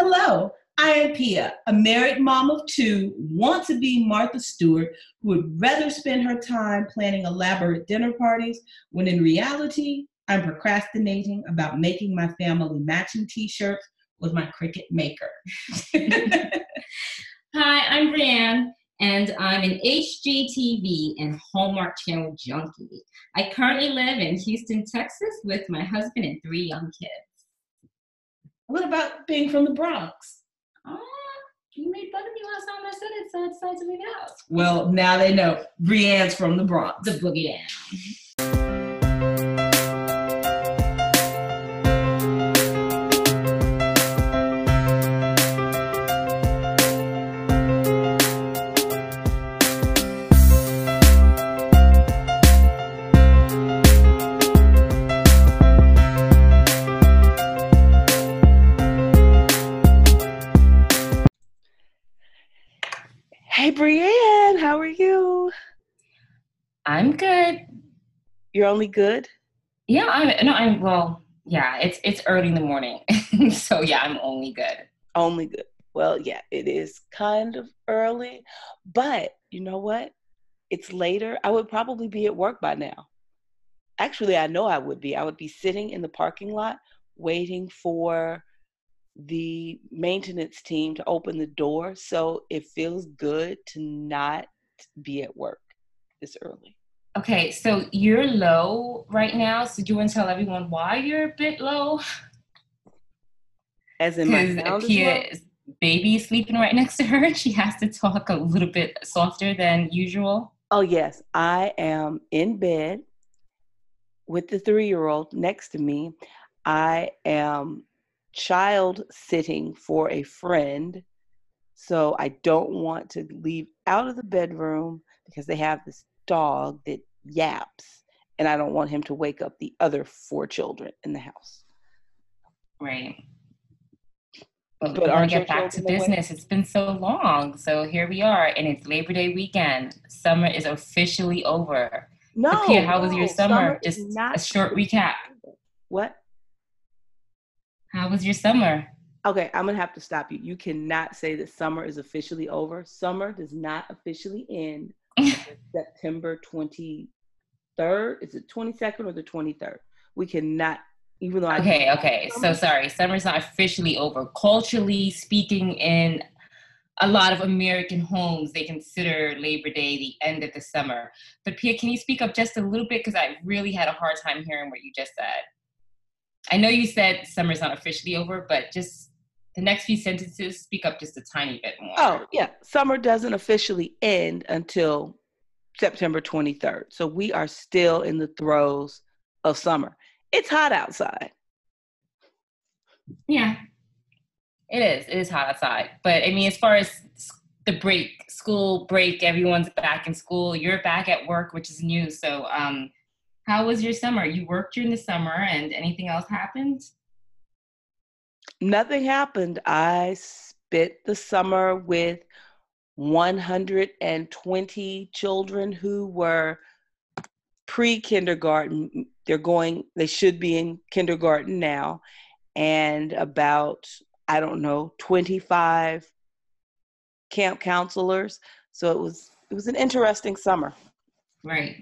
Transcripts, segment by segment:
Hello, I am Pia, a married mom of two, want to be Martha Stewart, who would rather spend her time planning elaborate dinner parties when in reality, I'm procrastinating about making my family matching t shirts with my Cricut maker. Hi, I'm Brianne, and I'm an HGTV and Hallmark Channel junkie. I currently live in Houston, Texas with my husband and three young kids. What about being from the Bronx? Oh, you made fun of me last time I said it, so I decided to leave out. Well, now they know Brianne's from the Bronx. The boogie down. Only good? Yeah, I'm no, I'm well, yeah, it's it's early in the morning. so yeah, I'm only good. Only good. Well, yeah, it is kind of early, but you know what? It's later. I would probably be at work by now. Actually, I know I would be. I would be sitting in the parking lot waiting for the maintenance team to open the door. So it feels good to not be at work this early. Okay, so you're low right now. So do you want to tell everyone why you're a bit low? As in my sound? Pia's baby sleeping right next to her. She has to talk a little bit softer than usual. Oh, yes. I am in bed with the three year old next to me. I am child sitting for a friend. So I don't want to leave out of the bedroom because they have this dog that yaps. And I don't want him to wake up the other four children in the house. Right. But, But we get back to business. It's been so long. So here we are, and it's Labor Day weekend. Summer is officially over. No. So Pia, how was your no, summer? is Just not a short recap. What? How was your summer? Okay, I'm gonna have to stop you. You cannot say that summer is officially over. Summer does not officially end September 23rd. Is it 22nd or the 23rd? We cannot, even though I Okay, okay. So sorry, summer's not officially over. Culturally speaking, in a lot of American homes, they consider Labor Day the end of the summer. But Pia, can you speak up just a little bit? Because I really had a hard time hearing what you just said. I know you said summer's not officially over, but just the next few sentences, speak up just a tiny bit more. Oh, yeah. Summer doesn't officially end until September 23rd. So we are still in the throes of summer. It's hot outside. Yeah, it is. It is hot outside. But I mean, as far as the break, school break, everyone's back in school. You're back at work, which is new. So, um, how was your summer? You worked during the summer, and anything else happened? Nothing happened. I spent the summer with 120 children who were pre kindergarten. They're going, they should be in kindergarten now, and about, I don't know, 25 camp counselors. So it was, it was an interesting summer. Right,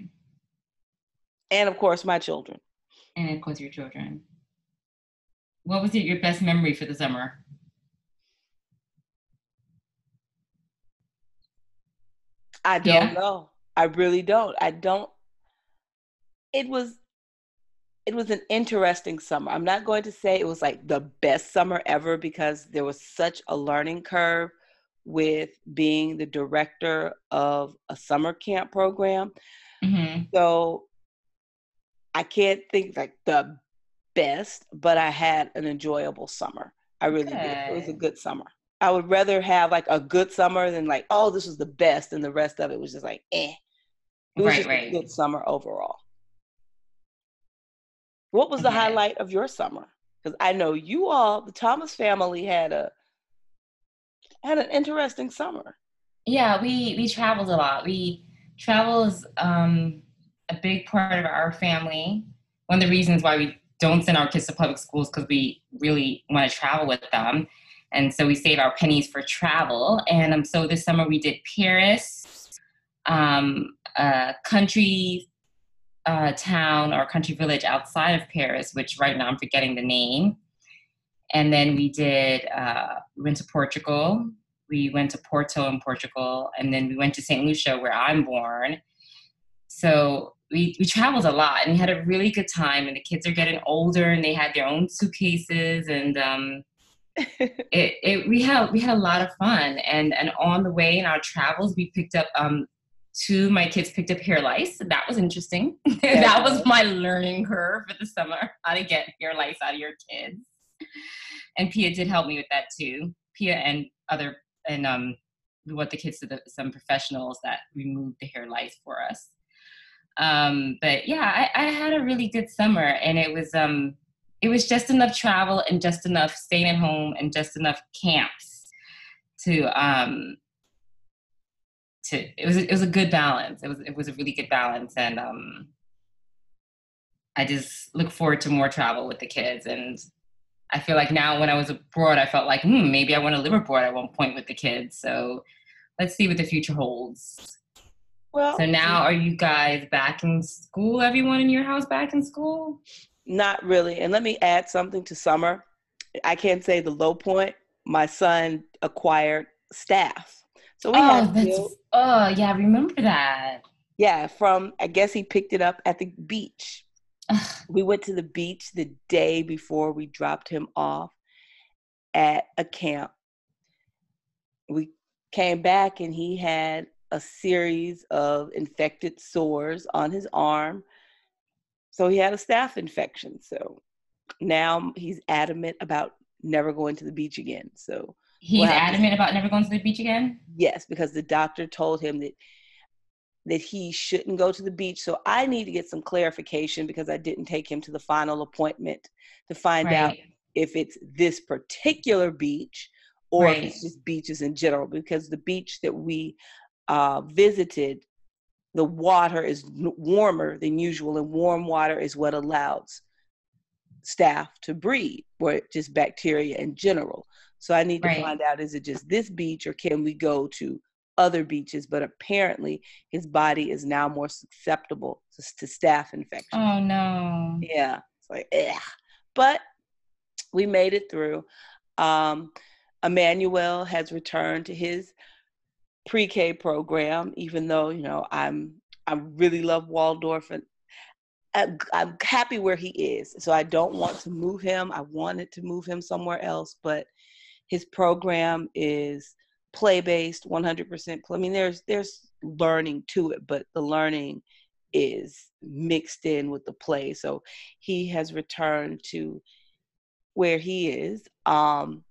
And of course, my children. and of course your children. What was your best memory for the summer? I don't Yeah. know. I really don't. I don't. It was it was an interesting summer. I'm not going to say it was like the best summer ever because there was such a learning curve with being the director of a summer camp program. hmm So I can't think like the best, but I had an enjoyable summer. I really did. It was a Good. good summer. I would rather have like a good summer than like, oh, this was the best, and the rest of it was just like, eh. It was Right, just a good summer overall. What was the Okay. highlight of your summer? Because I know you all, the Thomas family, had a had an interesting summer. Yeah, we we traveled a lot. We travel is um, a big part of our family. One of the reasons why we don't send our kids to public schools because we really want to travel with them. And so we save our pennies for travel. And um, so this summer we did Paris, um, a country uh, town or country village outside of Paris, which right now I'm forgetting the name. And then we did, uh, we went to Portugal. We went to Porto in Portugal. And then we went to St. Lucia, where I'm born. So we, we traveled a lot and we had a really good time. And the kids are getting older and they had their own suitcases. And um, it, it, we, had, we had a lot of fun. And, and on the way in our travels, we picked up um, two my kids picked up hair lice that was interesting yeah. that was my learning curve for the summer how to get hair lice out of your kids and Pia did help me with that too. Pia and other and um what the kids did some professionals that removed the hair lice for us. Um, but yeah, I, I had a really good summer and it was um it was just enough travel and just enough staying at home and just enough camps to um to it was it was a good balance. It was it was a really good balance and um I just look forward to more travel with the kids and I feel like now when I was abroad, I felt like, hmm, maybe I want to live abroad at one point with the kids. So let's see what the future holds. Well, so now are you guys back in school? Everyone in your house back in school? Not really. And let me add something to summer. I can't say the low point. My son acquired staph. So we oh, had that's, oh yeah, I remember that. Yeah, from I guess he picked it up at the beach we went to the beach the day before we dropped him off at a camp. We came back and he had a series of infected sores on his arm. So he had a staph infection. So now he's adamant about never going to the beach again. So he's adamant about never going to the beach again? Yes, because the doctor told him that that he shouldn't go to the beach. So I need to get some clarification because I didn't take him to the final appointment to find right. out if it's this particular beach or right. if it's just beaches in general. Because the beach that we uh, visited, the water is warmer than usual, and warm water is what allows staph to breed, or just bacteria in general. So I need to right. find out is it just this beach or can we go to other beaches, but apparently his body is now more susceptible to, to staph infection. Oh no. Yeah. It's like, yeah. But we made it through. Um, Emmanuel has returned to his pre-K program, even though, you know, I'm I really love Waldorf and I'm happy where he is. So I don't want to move him. I wanted to move him somewhere else, but his program is play based 100% i mean there's there's learning to it but the learning is mixed in with the play so he has returned to where he is um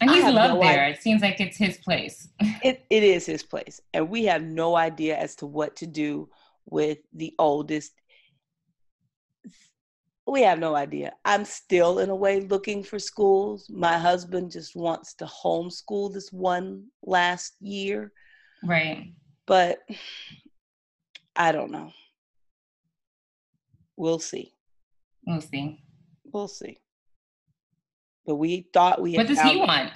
and he's loved no there. Idea. It seems like it's his place. it, it is his place. And we have no idea as to what to do with the oldest we have no idea. I'm still, in a way, looking for schools. My husband just wants to homeschool this one last year. Right. But I don't know. We'll see. We'll see. We'll see. But we thought we. Had. What does he want?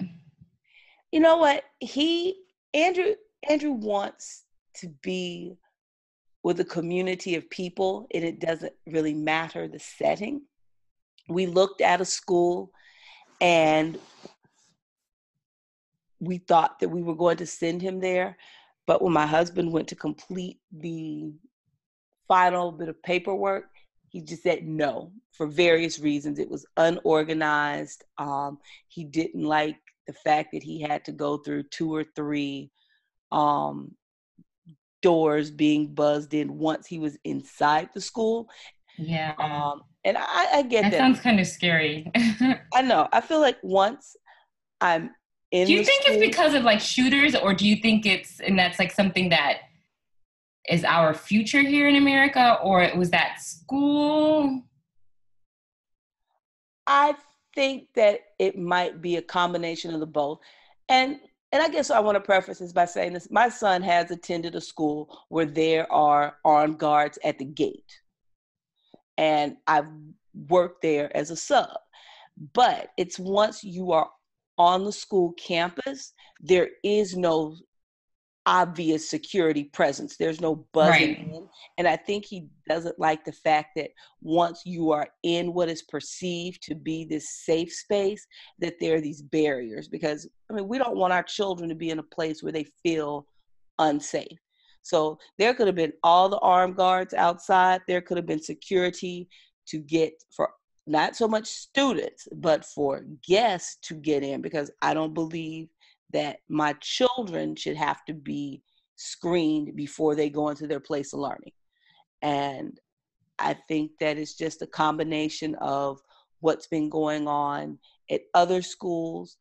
You know what? He Andrew Andrew wants to be with a community of people and it doesn't really matter the setting. We looked at a school and we thought that we were going to send him there. But when my husband went to complete the final bit of paperwork, he just said no for various reasons. It was unorganized. Um, he didn't like the fact that he had to go through two or three um, doors being buzzed in once he was inside the school. Yeah. Um, and I, I get that. That sounds kind of scary. I know. I feel like once I'm in. Do you think school, it's because of like shooters, or do you think it's and that's like something that is our future here in America, or was that school? I think that it might be a combination of the both. And and I guess I want to preface this by saying this my son has attended a school where there are armed guards at the gate. And I've worked there as a sub. but it's once you are on the school campus, there is no obvious security presence. There's no buzzing right. in. And I think he doesn't like the fact that once you are in what is perceived to be this safe space, that there are these barriers. Because, I mean, we don't want our children to be in a place where they feel unsafe. So there could have been all the armed guards outside, there could have been security to get for not so much students, but for guests to get in because I don't believe that my children should have to be screened before they go into their place of learning. And I think that it's just a combination of what's been going on at other schools.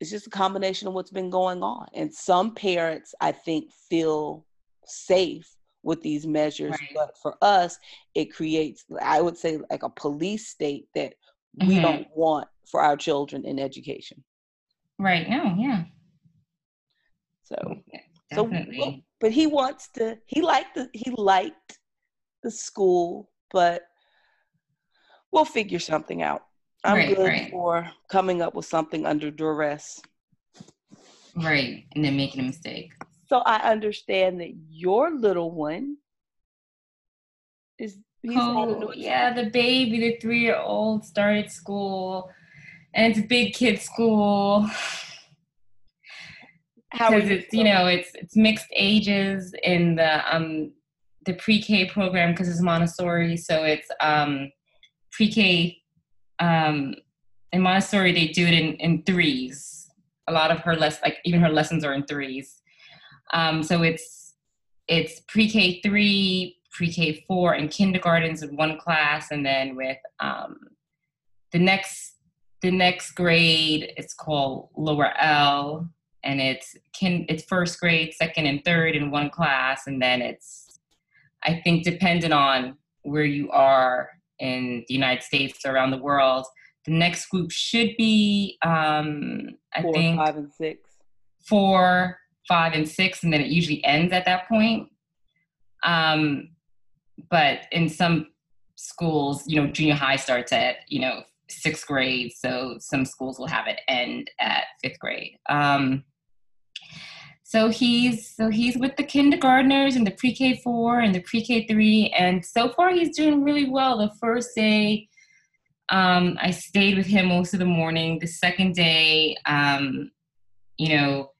It's just a combination of what's been going on. And some parents, I think, feel safe with these measures. Right. But for us, it creates, I would say, like a police state that we mm-hmm. don't want for our children in education. Right. No, yeah. So, so, but he wants to. He liked the. He liked the school, but we'll figure something out. I'm right, good right. for coming up with something under duress. Right, and then making a mistake. So I understand that your little one is oh yeah, the baby, the three year old started school, and it's a big kid school. Because it's you know it's it's mixed ages in the um the pre-K program because it's Montessori, so it's um pre-K um in Montessori they do it in in threes. A lot of her less like even her lessons are in threes. Um, so it's it's pre-K three, pre-K four, and kindergartens in one class, and then with um, the next the next grade, it's called lower El, and it's kin it's first grade, second and third in one class, and then it's I think dependent on where you are in the United States or around the world. The next group should be um, I four, think five and six. Four, five, and six, and then it usually ends at that point. Um, but in some schools, you know, junior high starts at, you know, sixth grade. So some schools will have it end at fifth grade. Um, so he's so he's with the kindergartners and the pre-K four and the pre-K three, and so far he's doing really well. The first day, um, I stayed with him most of the morning. The second day, um, you know,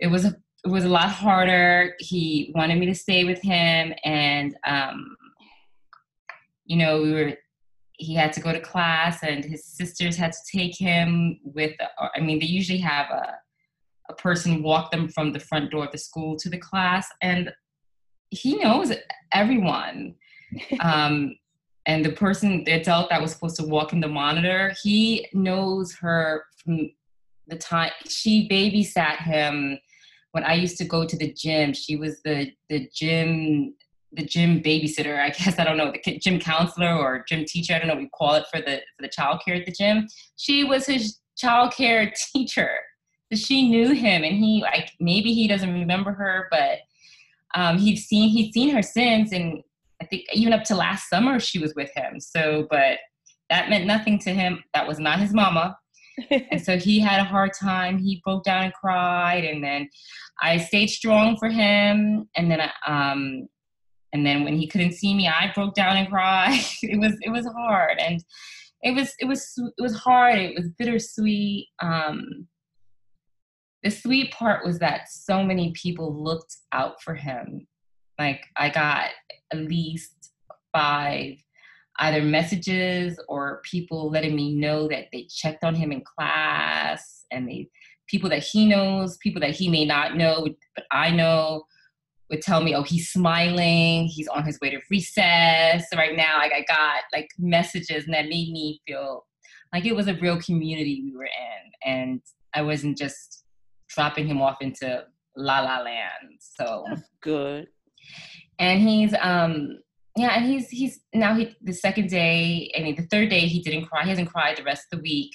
it was a was a lot harder. He wanted me to stay with him, and um, you know, we were. He had to go to class, and his sisters had to take him with. I mean, they usually have a a person walk them from the front door of the school to the class, and he knows everyone. um, and the person, the adult that was supposed to walk in the monitor, he knows her from the time she babysat him when I used to go to the gym, she was the the gym the gym babysitter. I guess I don't know the gym counselor or gym teacher. I don't know what you call it for the for the child care at the gym. She was his childcare teacher. So she knew him, and he like maybe he doesn't remember her, but um, he's seen he's seen her since, and I think even up to last summer she was with him. So, but that meant nothing to him. That was not his mama and so he had a hard time. He broke down and cried, and then I stayed strong for him. And then, I, um, and then when he couldn't see me, I broke down and cried. it was it was hard, and it was it was it was hard. It was bittersweet. Um, the sweet part was that so many people looked out for him. Like I got at least five either messages or people letting me know that they checked on him in class and they people that he knows people that he may not know but i know would tell me oh he's smiling. He's on his way to recess right now. Like i got like messages and that made me feel like it was a real community we were in and i wasn't just dropping him off into la la land so. That's good. And he's um yeah, and he's he's now he the second day, I mean the third day he didn't cry. He hasn't cried the rest of the week.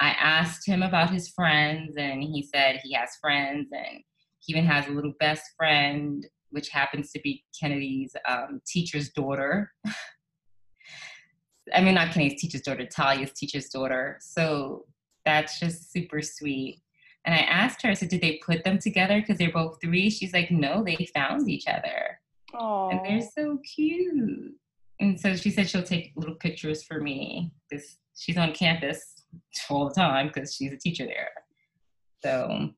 I asked him about his friends, and he said he has friends, and he even has a little best friend, which happens to be Kennedy's um, teacher's daughter. I mean, not Kennedy's teacher's daughter, Talia's teacher's daughter. So that's just super sweet. And I asked her, I said, did they put them together because they're both three? She's like, no, they found each other. Aww. And they're so cute. And so she said she'll take little pictures for me because she's on campus all the time because she's a teacher there. So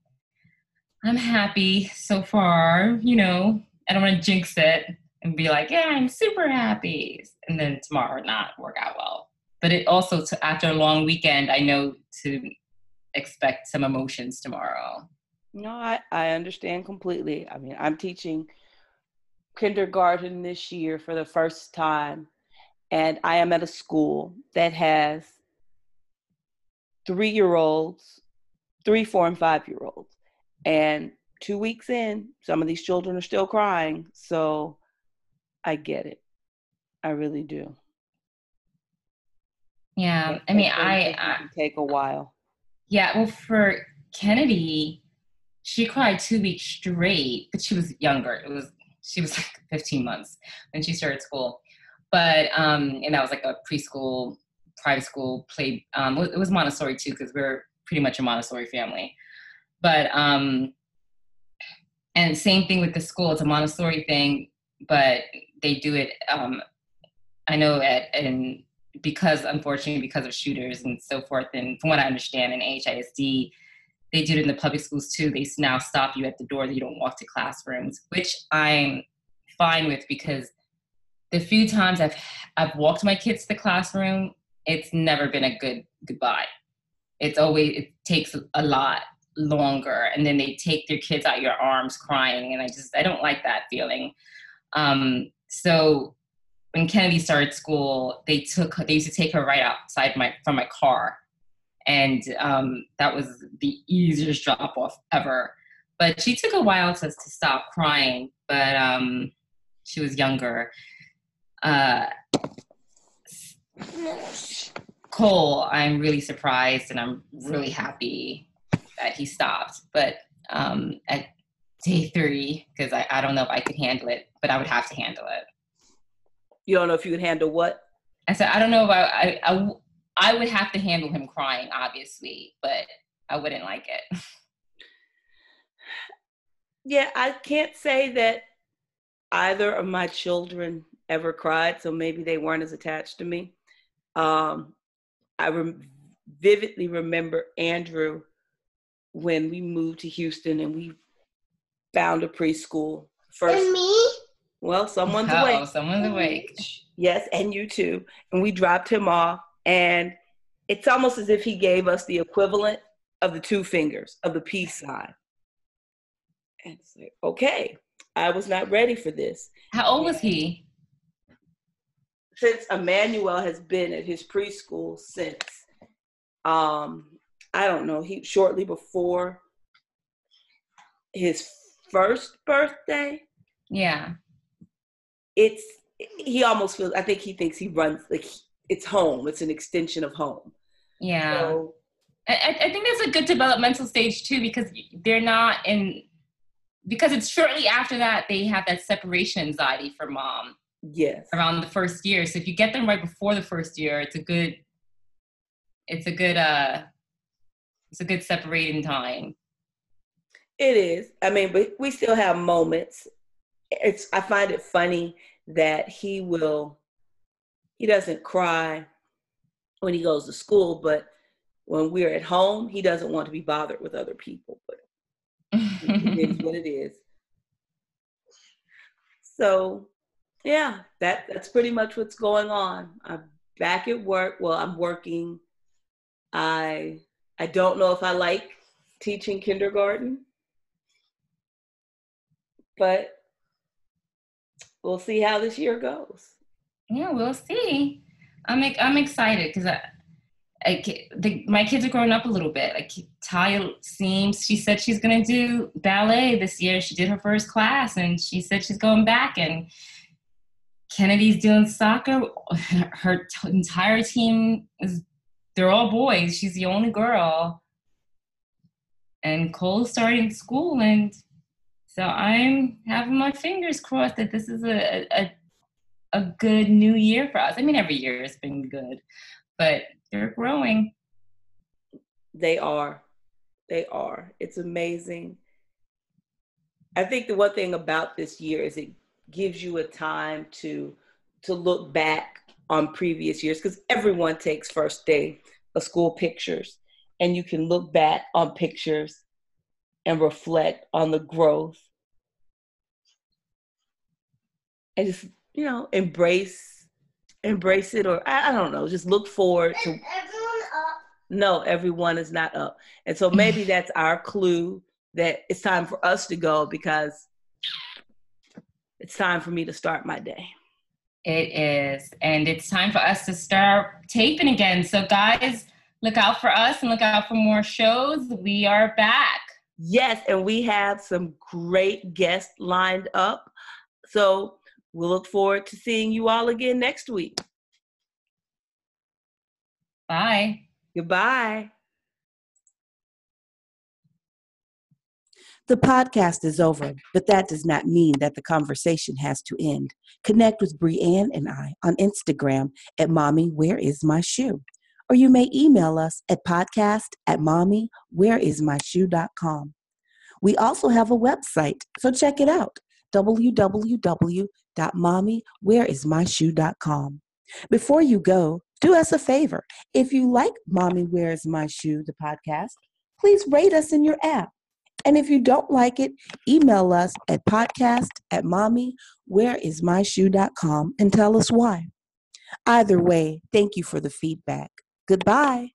I'm happy so far. You know, I don't want to jinx it and be like, yeah, I'm super happy. And then tomorrow not work out well. But it also, to, after a long weekend, I know to expect some emotions tomorrow. No, I, I understand completely. I mean, I'm teaching kindergarten this year for the first time, and I am at a school that has three year olds, three, four, and five year olds. And two weeks in, some of these children are still crying. So I get it. I really do. Yeah, I mean, I, I take a while. Yeah, well, for Kennedy, she cried two weeks straight, but she was younger. It was she was like 15 months when she started school, but um, and that was like a preschool, private school play. Um, it was Montessori too because we're pretty much a Montessori family, but um, and same thing with the school. It's a Montessori thing, but they do it. Um, I know at and because unfortunately because of shooters and so forth, and from what I understand in HISD, they do it in the public schools too. They now stop you at the door that you don't walk to classrooms, which I'm fine with because the few times I've I've walked my kids to the classroom, it's never been a good goodbye. It's always it takes a lot longer, and then they take their kids out your arms crying, and I just I don't like that feeling. Um, so when Kennedy started school, they took they used to take her right outside my from my car, and um, that was the easiest drop off ever. But she took a while to to stop crying, but um, she was younger. Uh, Cole, I'm really surprised and I'm really happy that he stopped. But um, at day three, because I, I don't know if I could handle it, but I would have to handle it. You don't know if you could handle what? I said, I don't know if I, I, I, I would have to handle him crying, obviously, but I wouldn't like it. Yeah, I can't say that either of my children ever cried, so maybe they weren't as attached to me. Um, I rem- vividly remember Andrew when we moved to Houston and we found a preschool first. And me? Well, someone's oh, awake. Someone's awake. Yes, and you too. And we dropped him off, and it's almost as if he gave us the equivalent of the two fingers of the peace sign. And it's like, okay, I was not ready for this. How old was he? Since Emmanuel has been at his preschool since, um, I don't know, he shortly before his first birthday. Yeah. It's he almost feels. I think he thinks he runs like it's home. It's an extension of home. Yeah. So, I, I think that's a good developmental stage too because they're not in because it's shortly after that they have that separation anxiety for mom. Yes. Around the first year. So if you get them right before the first year, it's a good it's a good uh it's a good separating time. It is. I mean, but we still have moments. It's I find it funny that he will he doesn't cry when he goes to school, but when we're at home, he doesn't want to be bothered with other people. But it is what it is. So yeah, that that's pretty much what's going on. I'm back at work. Well, I'm working. I I don't know if I like teaching kindergarten, but we'll see how this year goes. Yeah, we'll see. I'm I'm excited because I I, the, my kids are growing up a little bit. Like Talia seems, she said she's to do ballet this year. She did her first class and she said she's going back. And Kennedy's doing soccer. Her t- entire team is, they're all boys. She's the only girl. And Cole's starting school. And so I'm having my fingers crossed that this is a, a a good new year for us. I mean, every year has been good, but they're growing. They are. They are. It's amazing. I think the one thing about this year is it gives you a time to to look back on previous years because everyone takes first day of school pictures and you can look back on pictures and reflect on the growth and just you know embrace embrace it or I, I don't know just look forward to everyone up? no everyone is not up and so maybe that's our clue that it's time for us to go because it's time for me to start my day It is. And it's time for us to start taping again. So, guys, look out for us and look out for more shows. We are back. yes and we have some great guests lined up so we'll look forward to seeing you all again next week Bye. goodbye The podcast is over, but that does not mean that the conversation has to end. Connect with Brianne and I on Instagram at Mommy Where Is My Shoe? Or you may email us at podcast at mommywhereismyshoe.com. We also have a website, so check it out www.mommywhereismyshoe.com. Before you go, do us a favor. If you like Mommy Where Is My Shoe, the podcast, please rate us in your app. And if you don't like it, email us at podcast at mommywhereismyshoe.com and tell us why. Either way, thank you for the feedback. Goodbye.